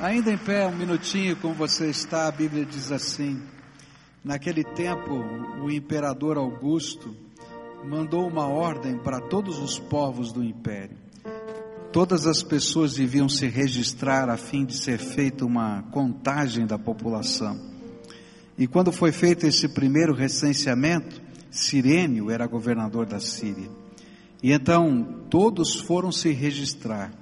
Ainda em pé, um minutinho, como você está, a Bíblia diz assim: Naquele tempo, o imperador Augusto mandou uma ordem para todos os povos do império. Todas as pessoas deviam se registrar a fim de ser feita uma contagem da população. E quando foi feito esse primeiro recenseamento, Sirênio era governador da Síria. E então todos foram se registrar,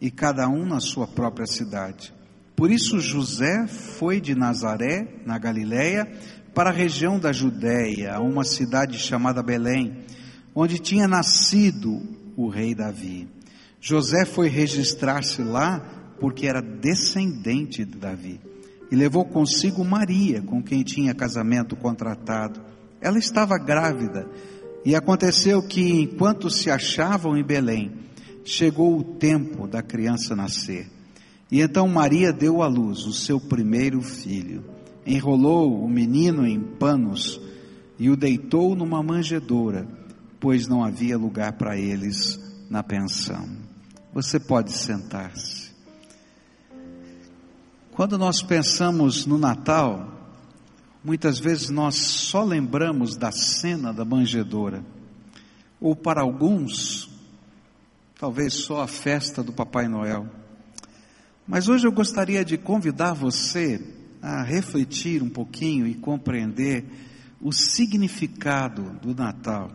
e cada um na sua própria cidade. Por isso José foi de Nazaré, na Galiléia, para a região da Judéia, a uma cidade chamada Belém, onde tinha nascido o rei Davi. José foi registrar-se lá porque era descendente de Davi. E levou consigo Maria, com quem tinha casamento contratado. Ela estava grávida, e aconteceu que, enquanto se achavam em Belém, chegou o tempo da criança nascer. E então Maria deu à luz o seu primeiro filho, enrolou o menino em panos e o deitou numa manjedoura, pois não havia lugar para eles na pensão. Você pode sentar-se. Quando nós pensamos no Natal, muitas vezes nós só lembramos da cena da manjedoura, ou para alguns, talvez só a festa do Papai Noel. Mas hoje eu gostaria de convidar você a refletir um pouquinho e compreender o significado do Natal,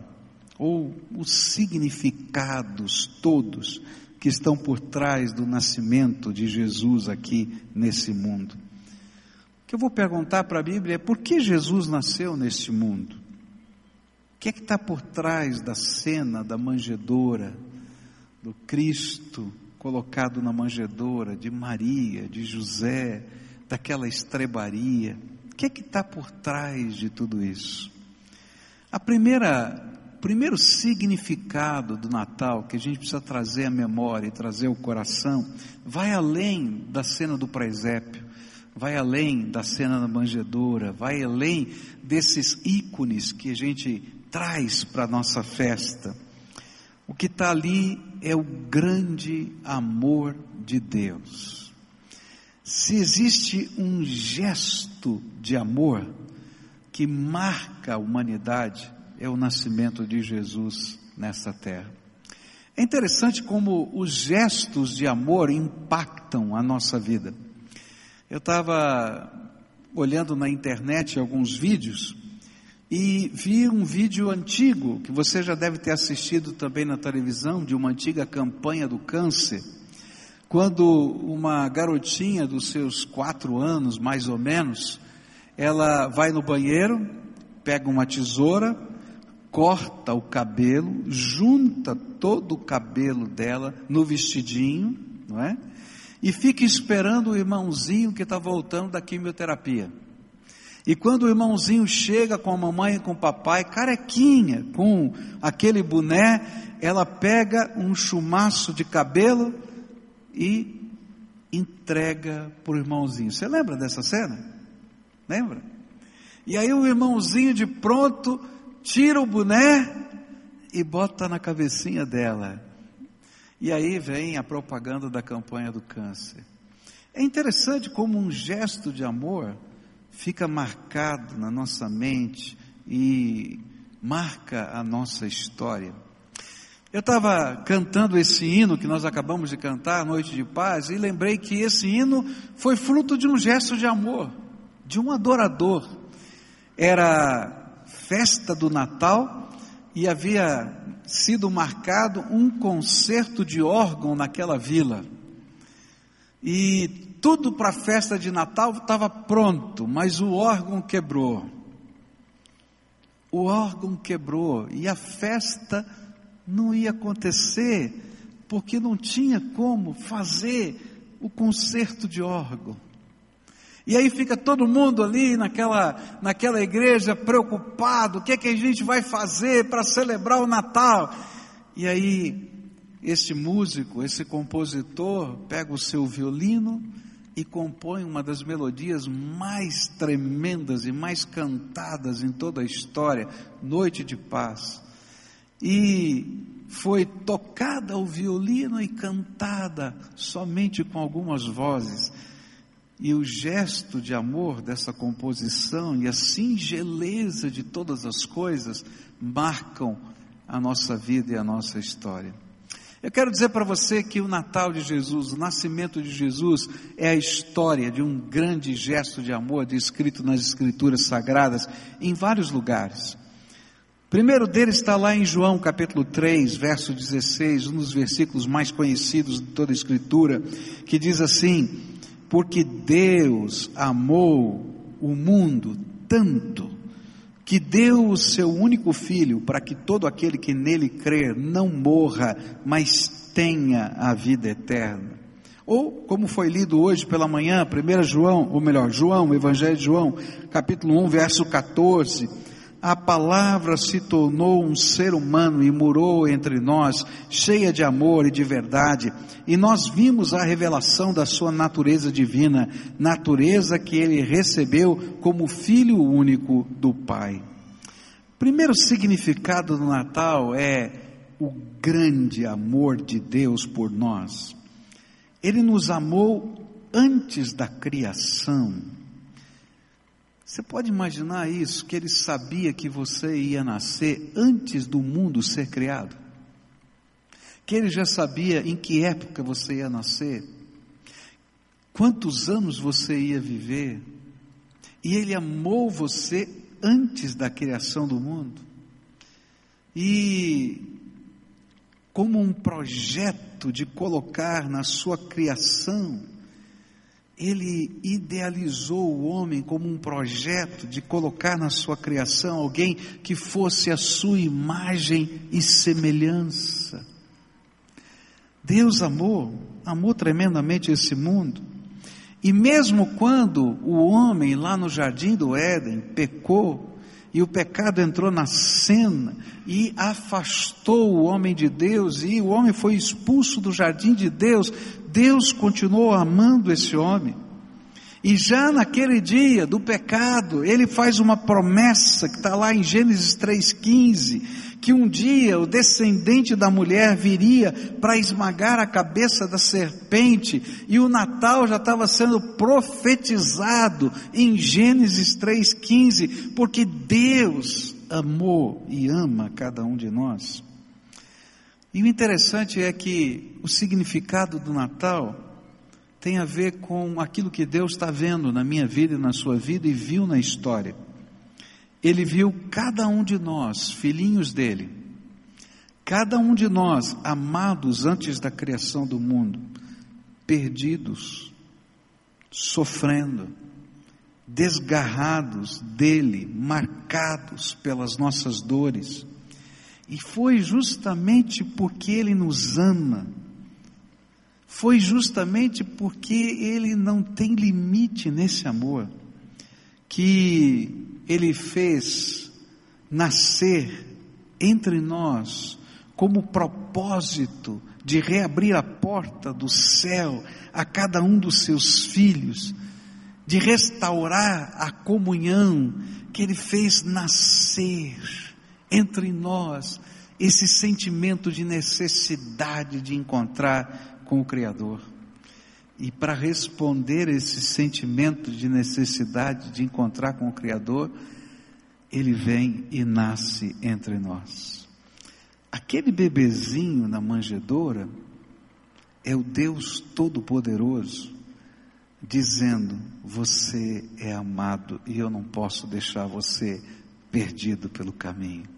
ou os significados todos que estão por trás do nascimento de Jesus aqui nesse mundo. O que eu vou perguntar para a Bíblia é por que Jesus nasceu neste mundo? O que é que está por trás da cena da manjedoura, do Cristo colocado na manjedoura de Maria, de José, daquela estrebaria. O que é que está por trás de tudo isso? A primeira, primeiro significado do Natal que a gente precisa trazer à memória e trazer ao coração, vai além da cena do presépio, vai além da cena da manjedoura, vai além desses ícones que a gente traz para a nossa festa. O que está ali é o grande amor de Deus. Se existe um gesto de amor que marca a humanidade, é o nascimento de Jesus nessa terra. É interessante como os gestos de amor impactam a nossa vida. Eu estava olhando na internet alguns vídeos e vi um vídeo antigo, que você já deve ter assistido também na televisão, de uma antiga campanha do câncer, quando uma garotinha dos seus quatro anos, mais ou menos, ela vai no banheiro, pega uma tesoura, corta o cabelo, junta todo o cabelo dela no vestidinho, não é? E fica esperando o irmãozinho que está voltando da quimioterapia. E quando o irmãozinho chega com a mamãe e com o papai, carequinha, com aquele boné, ela pega um chumaço de cabelo e entrega para o irmãozinho. Você lembra dessa cena? Lembra? E aí o irmãozinho de pronto tira o boné e bota na cabecinha dela. E aí vem a propaganda da campanha do câncer. É interessante como um gesto de amor fica marcado na nossa mente e marca a nossa história. Eu estava cantando esse hino que nós acabamos de cantar, Noite de Paz, e lembrei que esse hino foi fruto de um gesto de amor, de um adorador. Era festa do Natal e havia sido marcado um concerto de órgão naquela vila. E tudo para a festa de Natal estava pronto, mas o órgão quebrou. O órgão quebrou e a festa não ia acontecer, porque não tinha como fazer o concerto de órgão. E aí fica todo mundo ali naquela, naquela igreja preocupado: o que é que a gente vai fazer para celebrar o Natal? E aí, esse músico, esse compositor, pega o seu violino e compõe uma das melodias mais tremendas e mais cantadas em toda a história, Noite de Paz. E foi tocada ao violino e cantada somente com algumas vozes. E o gesto de amor dessa composição e a singeleza de todas as coisas marcam a nossa vida e a nossa história. Eu quero dizer para você que o Natal de Jesus, o nascimento de Jesus, é a história de um grande gesto de amor descrito nas Escrituras Sagradas em vários lugares. O primeiro deles está lá em João capítulo 3, verso 16, um dos versículos mais conhecidos de toda a Escritura, que diz assim: Porque Deus amou o mundo tanto que deu o seu único filho para que todo aquele que nele crer não morra, mas tenha a vida eterna. Ou, como foi lido hoje pela manhã, 1 João, ou melhor, João, Evangelho de João, capítulo 1, verso 14, a palavra se tornou um ser humano e morou entre nós, cheia de amor e de verdade, e nós vimos a revelação da sua natureza divina, natureza que ele recebeu como filho único do Pai. Primeiro significado do Natal é o grande amor de Deus por nós. Ele nos amou antes da criação. Você pode imaginar isso, que ele sabia que você ia nascer antes do mundo ser criado? Que ele já sabia em que época você ia nascer? Quantos anos você ia viver? E ele amou você antes da criação do mundo. E como um projeto de colocar na sua criação ele idealizou o homem como um projeto de colocar na sua criação alguém que fosse a sua imagem e semelhança. Deus amou, amou tremendamente esse mundo. E mesmo quando o homem lá no jardim do Éden pecou, e o pecado entrou na cena e afastou o homem de Deus, e o homem foi expulso do jardim de Deus, Deus continuou amando esse homem. E já naquele dia do pecado, ele faz uma promessa que está lá em Gênesis 3,15, que um dia o descendente da mulher viria para esmagar a cabeça da serpente, e o Natal já estava sendo profetizado em Gênesis 3,15, porque Deus amou e ama cada um de nós. E o interessante é que o significado do Natal tem a ver com aquilo que Deus está vendo na minha vida e na sua vida e viu na história. Ele viu cada um de nós, filhinhos dele, cada um de nós, amados antes da criação do mundo, perdidos, sofrendo, desgarrados dele, marcados pelas nossas dores. E foi justamente porque ele nos ama, foi justamente porque ele não tem limite nesse amor, que ele fez nascer entre nós como propósito de reabrir a porta do céu a cada um dos seus filhos, de restaurar a comunhão que ele fez nascer entre nós esse sentimento de necessidade de encontrar com o Criador. E para responder esse sentimento de necessidade de encontrar com o Criador, ele vem e nasce entre nós. Aquele bebezinho na manjedoura é o Deus Todo-Poderoso dizendo: Você é amado e eu não posso deixar você perdido pelo caminho.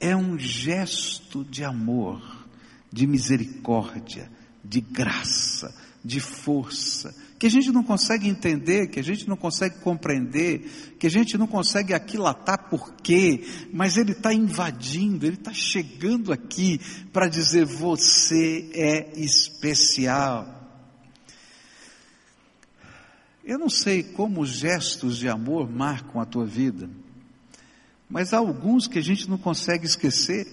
É um gesto de amor, de misericórdia, de graça, de força, que a gente não consegue entender, que a gente não consegue compreender, que a gente não consegue aquilatar por quê, mas Ele está invadindo, Ele está chegando aqui para dizer: você é especial. Eu não sei como os gestos de amor marcam a tua vida, mas há alguns que a gente não consegue esquecer.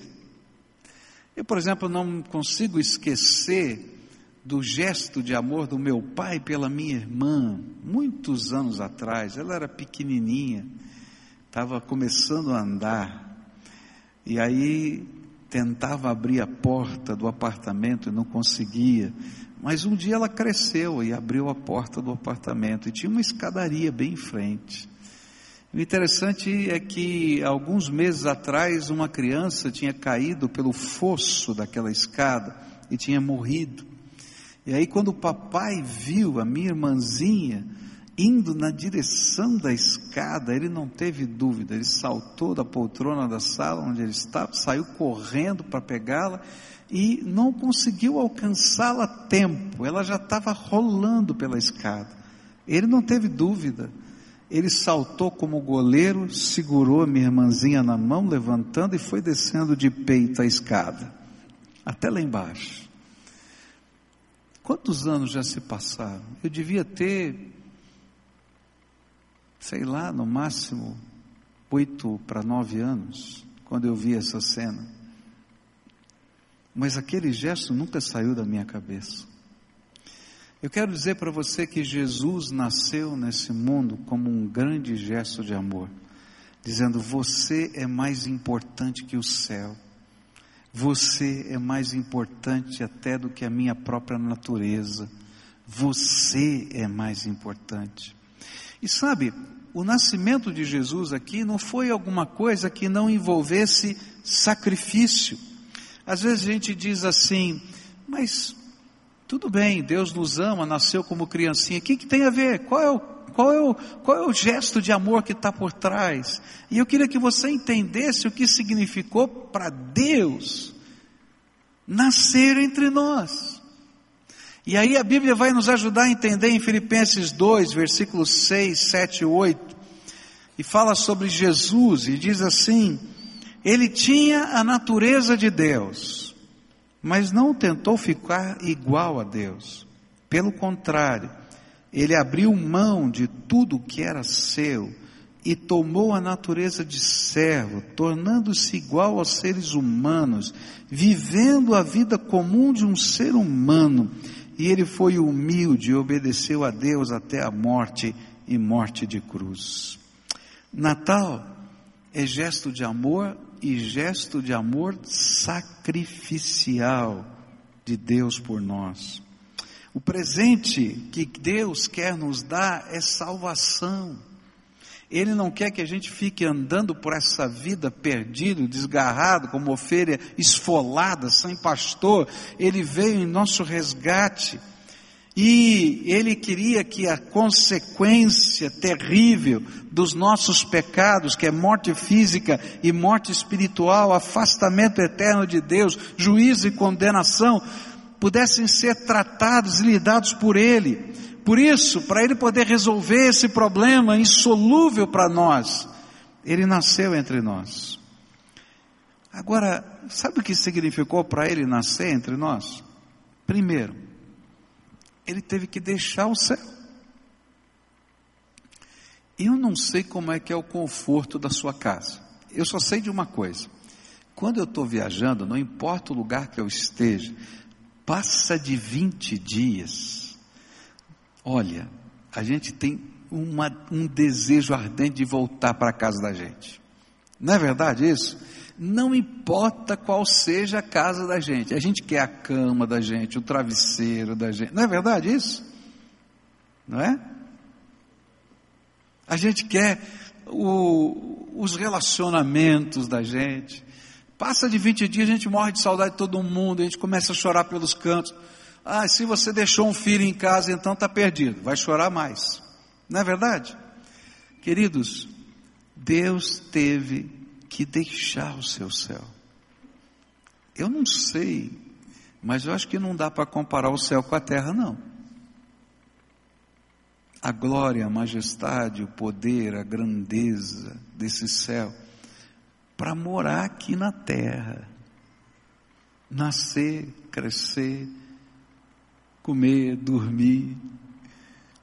Eu, por exemplo, não consigo esquecer do gesto de amor do meu pai pela minha irmã, muitos anos atrás. Ela era pequenininha, estava começando a andar, e aí tentava abrir a porta do apartamento e não conseguia. Mas um dia ela cresceu e abriu a porta do apartamento e tinha uma escadaria bem em frente. O interessante é que alguns meses atrás uma criança tinha caído pelo fosso daquela escada e tinha morrido. E aí quando o papai viu a minha irmãzinha indo na direção da escada, ele não teve dúvida, ele saltou da poltrona da sala onde ele estava, saiu correndo para pegá-la e não conseguiu alcançá-la a tempo, ela já estava rolando pela escada. Ele não teve dúvida, ele saltou como goleiro, segurou a minha irmãzinha na mão, levantando e foi descendo de peito a escada, até lá embaixo. Quantos anos já se passaram? Eu devia ter, sei lá, no máximo oito para nove anos, quando eu vi essa cena. Mas aquele gesto nunca saiu da minha cabeça. Eu quero dizer para você que Jesus nasceu nesse mundo como um grande gesto de amor, dizendo: Você é mais importante que o céu, você é mais importante até do que a minha própria natureza, você é mais importante. E sabe, o nascimento de Jesus aqui não foi alguma coisa que não envolvesse sacrifício. Às vezes a gente diz assim, mas tudo bem, Deus nos ama, nasceu como criancinha, o que, que tem a ver? Qual é o, qual é o, qual é o gesto de amor que está por trás? E eu queria que você entendesse o que significou para Deus nascer entre nós. E aí a Bíblia vai nos ajudar a entender em Filipenses 2, versículos 6, 7 e 8, e fala sobre Jesus, e diz assim: ele tinha a natureza de Deus, mas não tentou ficar igual a Deus. Pelo contrário, ele abriu mão de tudo que era seu e tomou a natureza de servo, tornando-se igual aos seres humanos, vivendo a vida comum de um ser humano. E ele foi humilde e obedeceu a Deus até a morte e morte de cruz. Natal é gesto de amor e gesto de amor sacrificial de Deus por nós. O presente que Deus quer nos dar é salvação. Ele não quer que a gente fique andando por essa vida perdido, desgarrado, como ovelha esfolada, sem pastor. Ele veio em nosso resgate. E ele queria que a consequência terrível dos nossos pecados, que é morte física e morte espiritual, afastamento eterno de Deus, juízo e condenação, pudessem ser tratados e lidados por ele. Por isso, para ele poder resolver esse problema insolúvel para nós, ele nasceu entre nós. Agora, sabe o que significou para ele nascer entre nós? Primeiro, ele teve que deixar o céu. Eu não sei como é que é o conforto da sua casa. Eu só sei de uma coisa. Quando eu estou viajando, não importa o lugar que eu esteja, passa de 20 dias. Olha, a gente tem uma, um desejo ardente de voltar para a casa da gente. Não é verdade isso? Não importa qual seja a casa da gente, a gente quer a cama da gente, o travesseiro da gente, não é verdade isso? Não é? A gente quer o, os relacionamentos da gente. Passa de 20 dias, a gente morre de saudade de todo mundo, a gente começa a chorar pelos cantos. Ah, se você deixou um filho em casa, então está perdido, vai chorar mais. Não é verdade? Queridos, Deus teve que deixar o seu céu. Eu não sei, mas eu acho que não dá para comparar o céu com a terra, não. A glória, a majestade, o poder, a grandeza desse céu, para morar aqui na terra, nascer, crescer, comer, dormir,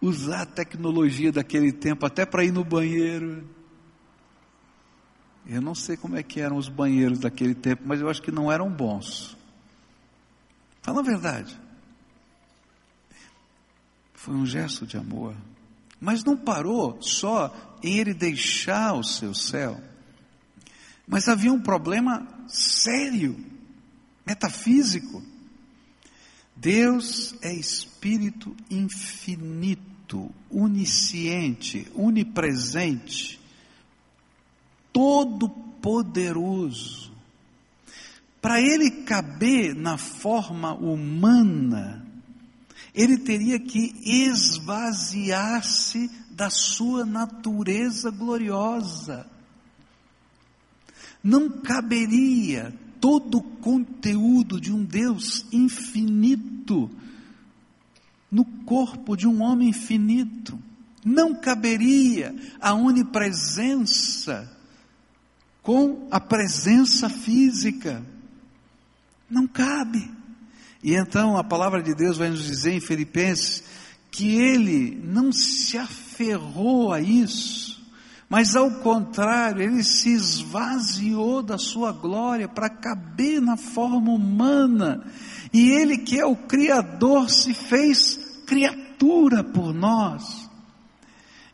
usar a tecnologia daquele tempo até para ir no banheiro. Eu não sei como é que eram os banheiros daquele tempo, mas eu acho que não eram bons. Fala a verdade. Foi um gesto de amor. Mas não parou só em ele deixar o seu céu. Mas havia um problema sério, metafísico. Deus é espírito infinito, onisciente, onipresente, todo-poderoso. Para ele caber na forma humana, ele teria que esvaziar-se da sua natureza gloriosa. Não caberia todo o conteúdo de um Deus infinito no corpo de um homem infinito. Não caberia a onipresença com a presença física. Não cabe. E então a palavra de Deus vai nos dizer em Filipenses que ele não se aferrou a isso, mas ao contrário, ele se esvaziou da sua glória para caber na forma humana. E ele que é o Criador se fez criatura por nós.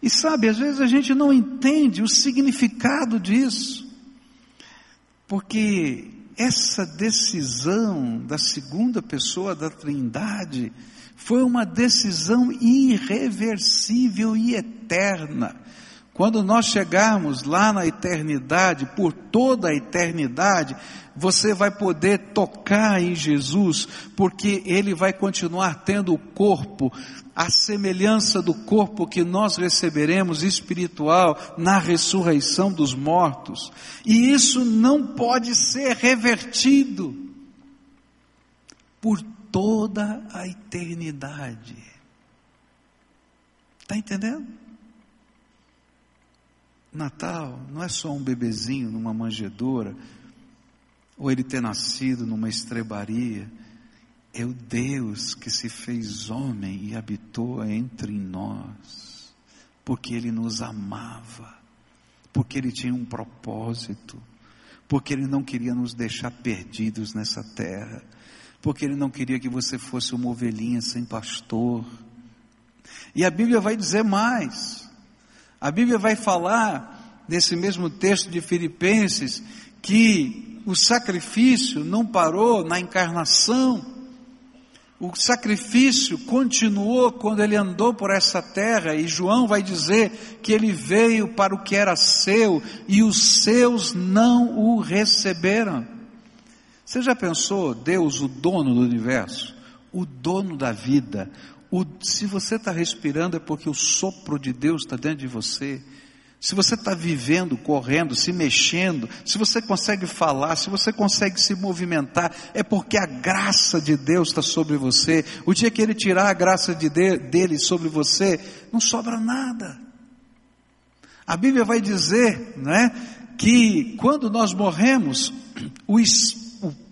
E sabe, às vezes a gente não entende o significado disso, porque essa decisão da segunda pessoa da Trindade foi uma decisão irreversível e eterna. Quando nós chegarmos lá na eternidade, por toda a eternidade, você vai poder tocar em Jesus, porque Ele vai continuar tendo o corpo, a semelhança do corpo que nós receberemos espiritual na ressurreição dos mortos. E isso não pode ser revertido por toda a eternidade. Está entendendo? Natal não é só um bebezinho numa manjedoura, ou ele ter nascido numa estrebaria. É o Deus que se fez homem e habitou entre nós, porque ele nos amava, porque ele tinha um propósito, porque ele não queria nos deixar perdidos nessa terra, porque ele não queria que você fosse uma ovelhinha sem pastor. E a Bíblia vai dizer mais. A Bíblia vai falar, nesse mesmo texto de Filipenses, que o sacrifício não parou na encarnação, o sacrifício continuou quando ele andou por essa terra, e João vai dizer que ele veio para o que era seu, e os seus não o receberam. Você já pensou, Deus, o dono do universo, o dono da vida, o, se você está respirando é porque o sopro de Deus está dentro de você. Se você está vivendo, correndo, se mexendo, se você consegue falar, se você consegue se movimentar, é porque a graça de Deus está sobre você. O dia que Ele tirar a graça de de, dele sobre você, não sobra nada. A Bíblia vai dizer, né, que quando nós morremos, o,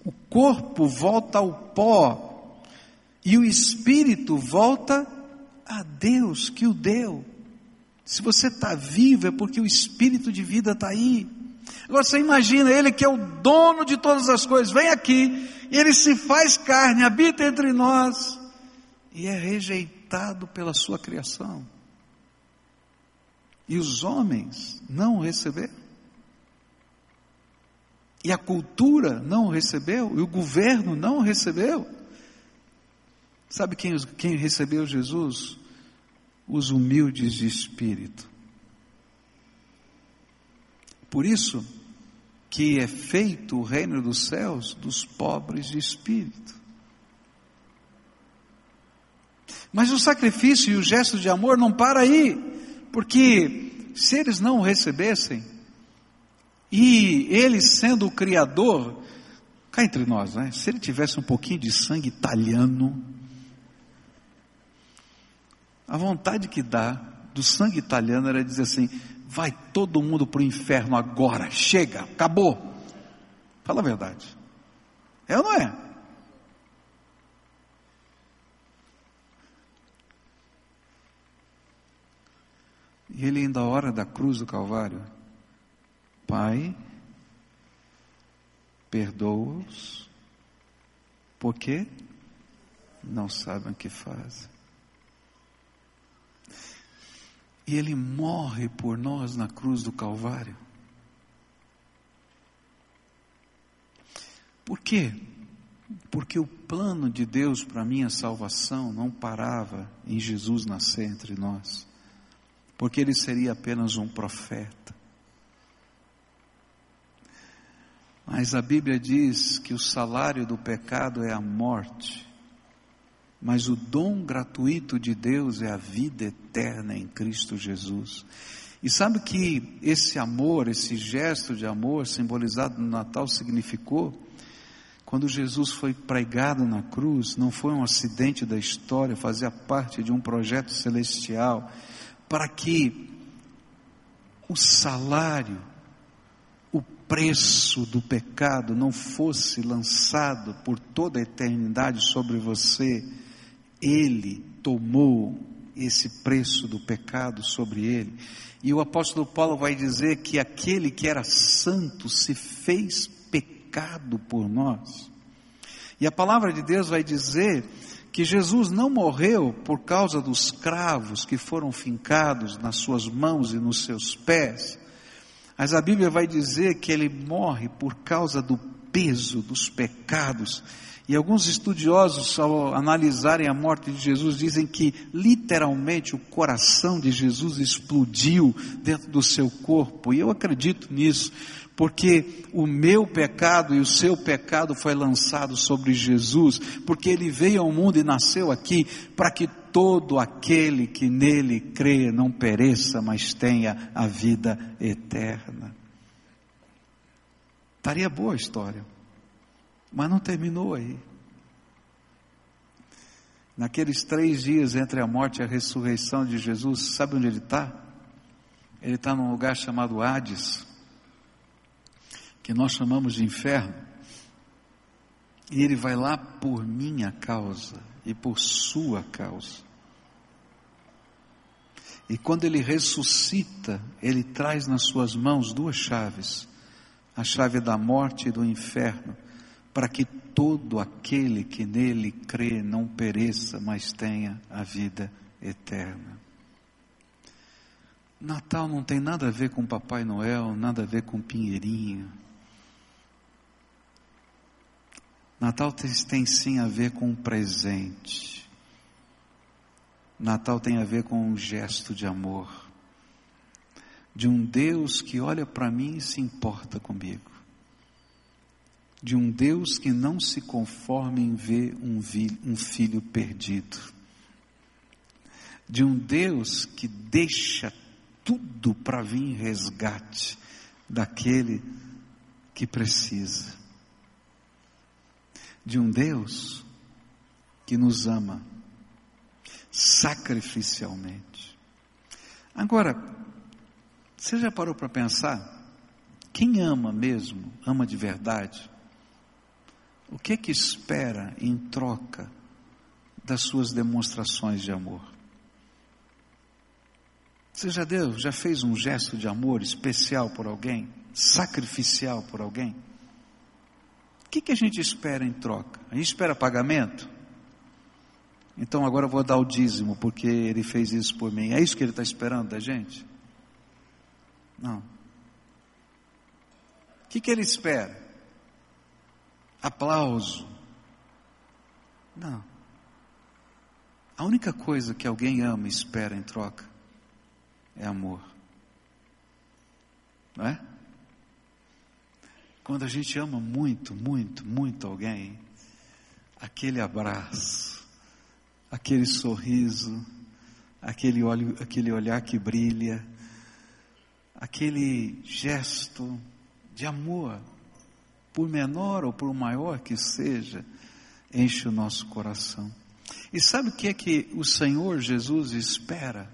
o corpo volta ao pó, e o espírito volta a Deus que o deu. Se você está vivo é porque o espírito de vida está aí. Agora você imagina ele que é o dono de todas as coisas, vem aqui, ele se faz carne, habita entre nós e é rejeitado pela sua criação. E os homens não o receberam. E a cultura não o recebeu, e o governo não o recebeu. Sabe quem, quem recebeu Jesus? Os humildes de espírito. Por isso que é feito o reino dos céus dos pobres de espírito. Mas o sacrifício e o gesto de amor não para aí, porque se eles não o recebessem, e ele sendo o Criador, cá entre nós, né? se ele tivesse um pouquinho de sangue italiano, a vontade que dá do sangue italiano era dizer assim: vai todo mundo para o inferno agora, chega, acabou. Fala a verdade. É ou não é? E ele ainda ora da cruz do Calvário: Pai, perdoa-os, porque não sabem o que fazem. E ele morre por nós na cruz do Calvário. Por quê? Porque o plano de Deus para minha salvação não parava em Jesus nascer entre nós, porque ele seria apenas um profeta. Mas a Bíblia diz que o salário do pecado é a morte, mas o dom gratuito de Deus é a vida eterna em Cristo Jesus. E sabe que esse amor, esse gesto de amor simbolizado no Natal significou? Quando Jesus foi pregado na cruz, não foi um acidente da história, fazia parte de um projeto celestial, para que o salário, o preço do pecado não fosse lançado por toda a eternidade sobre você, Ele tomou esse preço do pecado sobre ele. E o apóstolo Paulo vai dizer que aquele que era santo se fez pecado por nós. E a palavra de Deus vai dizer que Jesus não morreu por causa dos cravos que foram fincados nas suas mãos e nos seus pés, mas a Bíblia vai dizer que ele morre por causa do peso dos pecados. E alguns estudiosos, ao analisarem a morte de Jesus, dizem que literalmente o coração de Jesus explodiu dentro do seu corpo. E eu acredito nisso, porque o meu pecado e o seu pecado foi lançado sobre Jesus, porque ele veio ao mundo e nasceu aqui para que todo aquele que nele crê não pereça, mas tenha a vida eterna. Estaria boa a história, mas não terminou aí. Naqueles três dias entre a morte e a ressurreição de Jesus, sabe onde ele está? Ele está num lugar chamado Hades que nós chamamos de inferno, e ele vai lá por minha causa e por sua causa. E quando ele ressuscita, ele traz nas suas mãos duas chaves: a chave da morte e do inferno, para que todo aquele que nele crê não pereça, mas tenha a vida eterna. Natal não tem nada a ver com Papai Noel, nada a ver com Pinheirinho. Natal tem sim a ver com um presente. Natal tem a ver com um gesto de amor. De um Deus que olha para mim e se importa comigo. De um Deus que não se conforma em ver um, um filho perdido. De um Deus que deixa tudo para vir em resgate daquele que precisa de um Deus que nos ama sacrificialmente. Agora, você já parou para pensar? Quem ama mesmo, ama de verdade, o que que espera em troca das suas demonstrações de amor? Você já deu, já fez um gesto de amor especial por alguém, sacrificial por alguém? O que, que a gente espera em troca? A gente espera pagamento? Então agora eu vou dar o dízimo, porque ele fez isso por mim. É isso que ele está esperando da gente? Não. O que, que ele espera? Aplauso? Não. A única coisa que alguém ama e espera em troca é amor. Não é? Quando a gente ama muito, muito, muito alguém, aquele abraço, aquele sorriso, aquele, olho, aquele olhar que brilha, aquele gesto de amor, por menor ou por maior que seja, enche o nosso coração. E sabe o que é que o Senhor Jesus espera?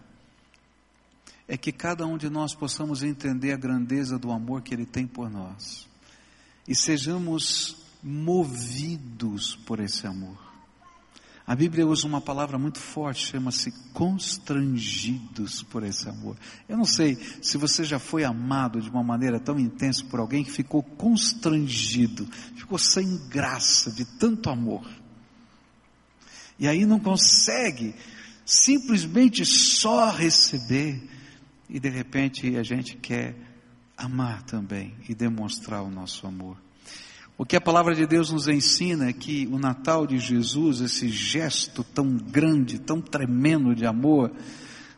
É que cada um de nós possamos entender a grandeza do amor que Ele tem por nós e sejamos movidos por esse amor. A Bíblia usa uma palavra muito forte, chama-se constrangidos por esse amor. Eu não sei se você já foi amado de uma maneira tão intensa por alguém que ficou constrangido, ficou sem graça de tanto amor. E aí não consegue simplesmente só receber, e de repente a gente quer amar também e demonstrar o nosso amor. O que a palavra de Deus nos ensina é que o Natal de Jesus, esse gesto tão grande, tão tremendo de amor,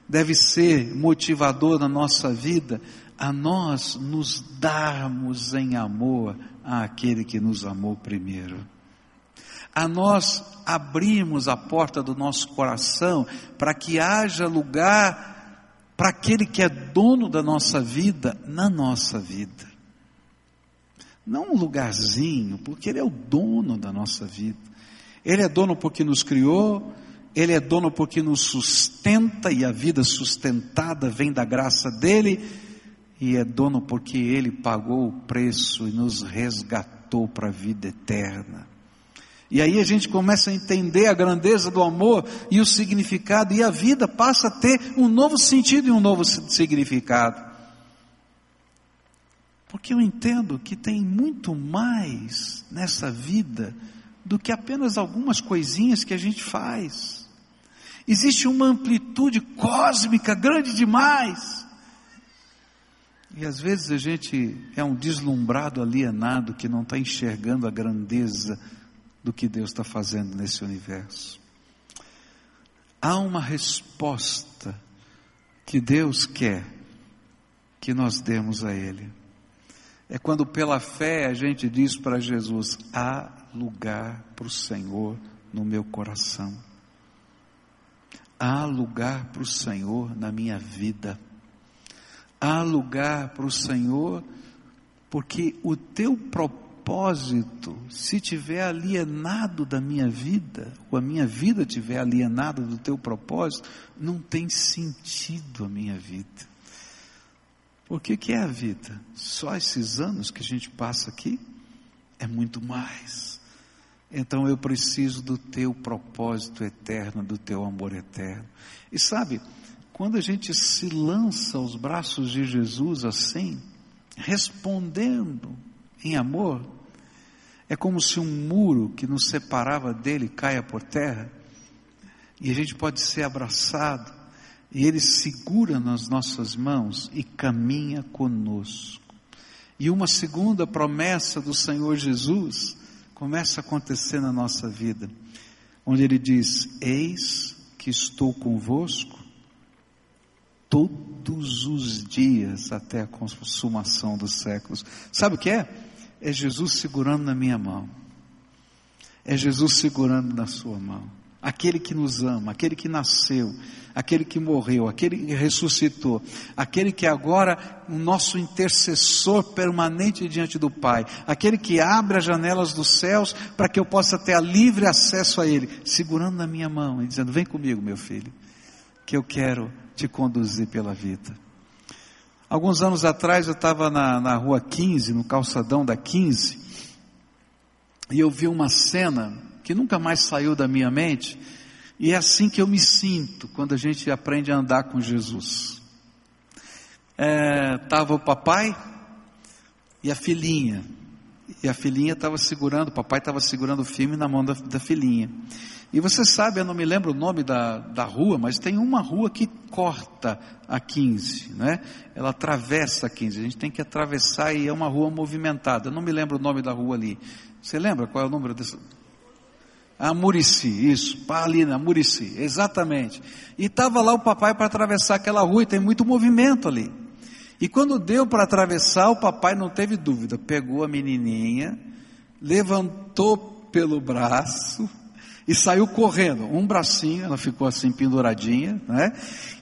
deve ser motivador na nossa vida a nós nos darmos em amor àquele que nos amou primeiro. A nós abrirmos a porta do nosso coração para que haja lugar para aquele que é dono da nossa vida na nossa vida. Não um lugarzinho, porque ele é o dono da nossa vida. Ele é dono porque nos criou, ele é dono porque nos sustenta e a vida sustentada vem da graça dele, e é dono porque ele pagou o preço e nos resgatou para a vida eterna. E aí a gente começa a entender a grandeza do amor e o significado, e a vida passa a ter um novo sentido e um novo significado. Porque eu entendo que tem muito mais nessa vida do que apenas algumas coisinhas que a gente faz. Existe uma amplitude cósmica grande demais. E às vezes a gente é um deslumbrado alienado que não está enxergando a grandeza do que Deus está fazendo nesse universo. Há uma resposta que Deus quer que nós demos a Ele. É quando pela fé a gente diz para Jesus: há lugar para o Senhor no meu coração há lugar para o Senhor na minha vida. Há lugar para o Senhor, porque o teu propósito, se tiver alienado da minha vida, ou a minha vida tiver alienada do teu propósito, não tem sentido a minha vida. O que, que é a vida? Só esses anos que a gente passa aqui? É muito mais. Então eu preciso do teu propósito eterno, do teu amor eterno. E sabe, quando a gente se lança aos braços de Jesus assim, respondendo em amor, é como se um muro que nos separava dele caia por terra, e a gente pode ser abraçado, e ele segura nas nossas mãos e caminha conosco. E uma segunda promessa do Senhor Jesus, começa a acontecer na nossa vida, onde ele diz: Eis que estou convosco todos os dias até a consumação dos séculos. Sabe o que é? É Jesus segurando na minha mão. É Jesus segurando na sua mão aquele que nos ama, aquele que nasceu, aquele que morreu, aquele que ressuscitou, aquele que agora o nosso intercessor permanente diante do Pai, aquele que abre as janelas dos céus para que eu possa ter livre acesso a Ele, segurando na minha mão e dizendo: Vem comigo, meu filho, que eu quero te conduzir pela vida. Alguns anos atrás eu estava na, na rua 15, no calçadão da 15, e eu vi uma cena que nunca mais saiu da minha mente, e é assim que eu me sinto quando a gente aprende a andar com Jesus. Estava é, o papai e a filhinha, e a filhinha estava segurando, o papai estava segurando o filme na mão da, da, filhinha. E você sabe, eu não me lembro o nome da, da rua, mas tem uma rua que corta a 15, né? Ela atravessa a 15, a gente tem que atravessar e é uma rua movimentada. Eu não me lembro o nome da rua ali. Você lembra qual é o número dessa? A isso, ali na exatamente. E estava lá o papai para atravessar aquela rua e tem muito movimento ali. E quando deu para atravessar, o papai não teve dúvida, pegou a menininha, levantou pelo braço e saiu correndo. Um bracinho, ela ficou assim penduradinha, né?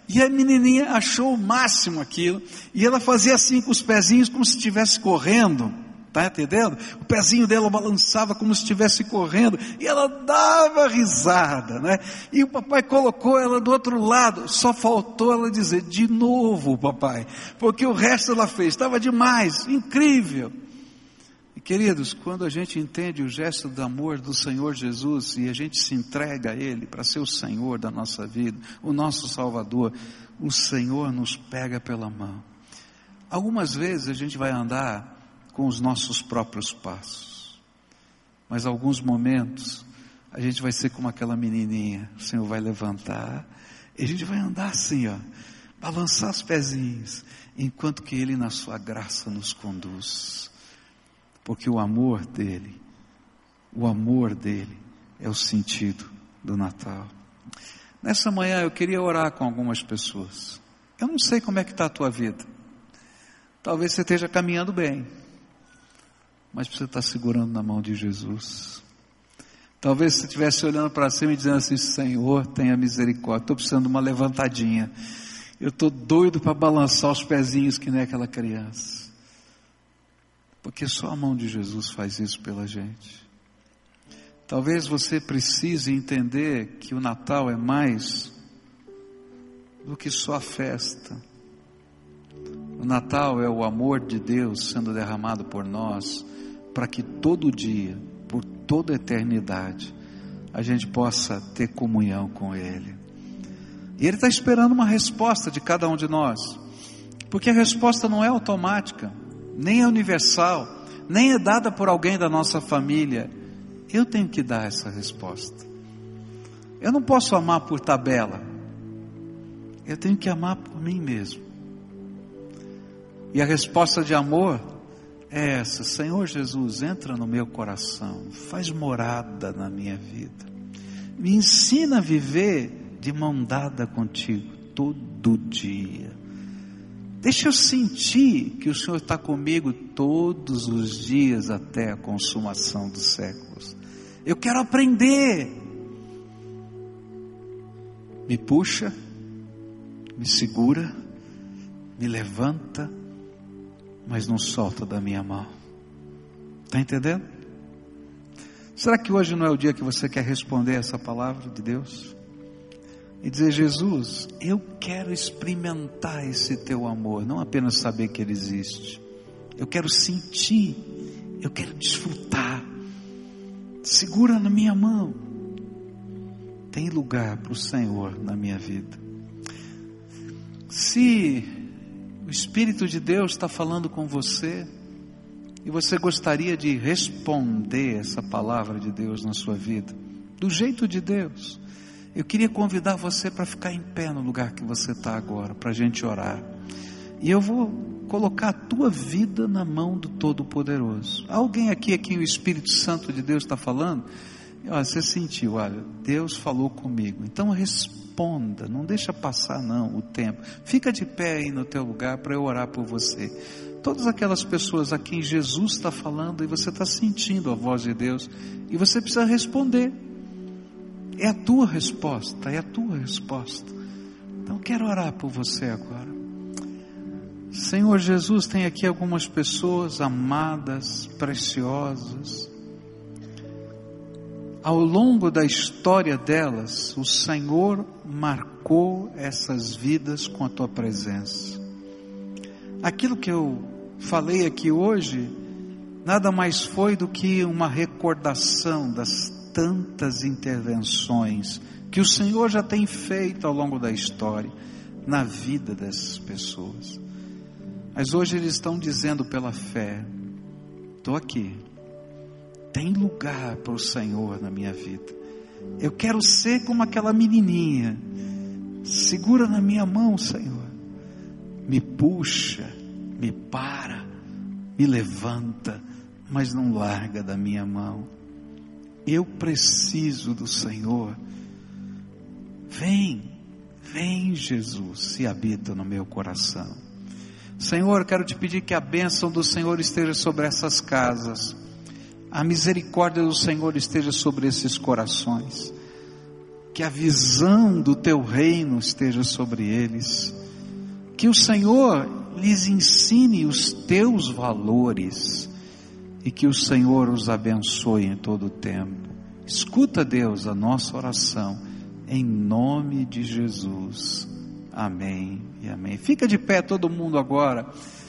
E a menininha achou o máximo aquilo, e ela fazia assim com os pezinhos como se estivesse correndo. Está entendendo? O pezinho dela balançava como se estivesse correndo e ela dava risada, né? E o papai colocou ela do outro lado. Só faltou ela dizer de novo, papai, porque o resto ela fez. Estava demais, incrível. E queridos, quando a gente entende o gesto do amor do Senhor Jesus e a gente se entrega a Ele para ser o Senhor da nossa vida, o nosso Salvador, o Senhor nos pega pela mão. Algumas vezes a gente vai andar com os nossos próprios passos. Mas alguns momentos a gente vai ser como aquela menininha, o Senhor vai levantar e a gente vai andar assim, ó, balançar os pezinhos, enquanto que Ele na sua graça nos conduz. porque o amor dele, o amor dele é o sentido do Natal. Nessa manhã eu queria orar com algumas pessoas. Eu não sei como é que está a tua vida. Talvez você esteja caminhando bem, mas você está segurando na mão de Jesus. Talvez você estivesse olhando para cima e dizendo assim: Senhor, tenha misericórdia, estou precisando de uma levantadinha. Eu estou doido para balançar os pezinhos que nem aquela criança. Porque só a mão de Jesus faz isso pela gente. Talvez você precise entender que o Natal é mais do que só a festa. O Natal é o amor de Deus sendo derramado por nós, para que todo dia, por toda a eternidade, a gente possa ter comunhão com Ele. E Ele está esperando uma resposta de cada um de nós, porque a resposta não é automática, nem é universal, nem é dada por alguém da nossa família. Eu tenho que dar essa resposta. Eu não posso amar por tabela, eu tenho que amar por mim mesmo. E a resposta de amor essa: Senhor Jesus, entra no meu coração, faz morada na minha vida, me ensina a viver de mão dada contigo todo dia. Deixa eu sentir que o Senhor está comigo todos os dias até a consumação dos séculos. Eu quero aprender. Me puxa, me segura, me levanta mas não solta da minha mão. Está entendendo? Será que hoje não é o dia que você quer responder essa palavra de Deus? E dizer, Jesus, eu quero experimentar esse teu amor, não apenas saber que ele existe. Eu quero sentir, eu quero desfrutar. Segura na minha mão. Tem lugar para o Senhor na minha vida. Se o Espírito de Deus está falando com você e você gostaria de responder essa palavra de Deus na sua vida, do jeito de Deus. Eu queria convidar você para ficar em pé no lugar que você está agora, para a gente orar. E eu vou colocar a tua vida na mão do Todo-Poderoso. Alguém aqui, aqui o Espírito Santo de Deus está falando? Olha, você sentiu, olha, Deus falou comigo. Então responda não deixa passar não o tempo. Fica de pé aí no teu lugar para eu orar por você. Todas aquelas pessoas a quem Jesus está falando e você está sentindo a voz de Deus e você precisa responder. É a tua resposta, é a tua resposta. Então quero orar por você agora. Senhor Jesus, tem aqui algumas pessoas amadas, preciosas, ao longo da história delas, o Senhor marcou essas vidas com a tua presença. Aquilo que eu falei aqui hoje, nada mais foi do que uma recordação das tantas intervenções que o Senhor já tem feito ao longo da história na vida dessas pessoas. Mas hoje eles estão dizendo pela fé: estou aqui, tem lugar para o Senhor na minha vida. Eu quero ser como aquela menininha. Segura na minha mão, Senhor. Me puxa, me para, me levanta, mas não larga da minha mão. Eu preciso do Senhor. Vem, vem, Jesus, se habita no meu coração. Senhor, quero te pedir que a bênção do Senhor esteja sobre essas casas a misericórdia do Senhor esteja sobre esses corações, que a visão do teu reino esteja sobre eles, que o Senhor lhes ensine os teus valores e que o Senhor os abençoe em todo o tempo. Escuta, Deus, a nossa oração, em nome de Jesus. Amém e amém. Fica de pé todo mundo agora.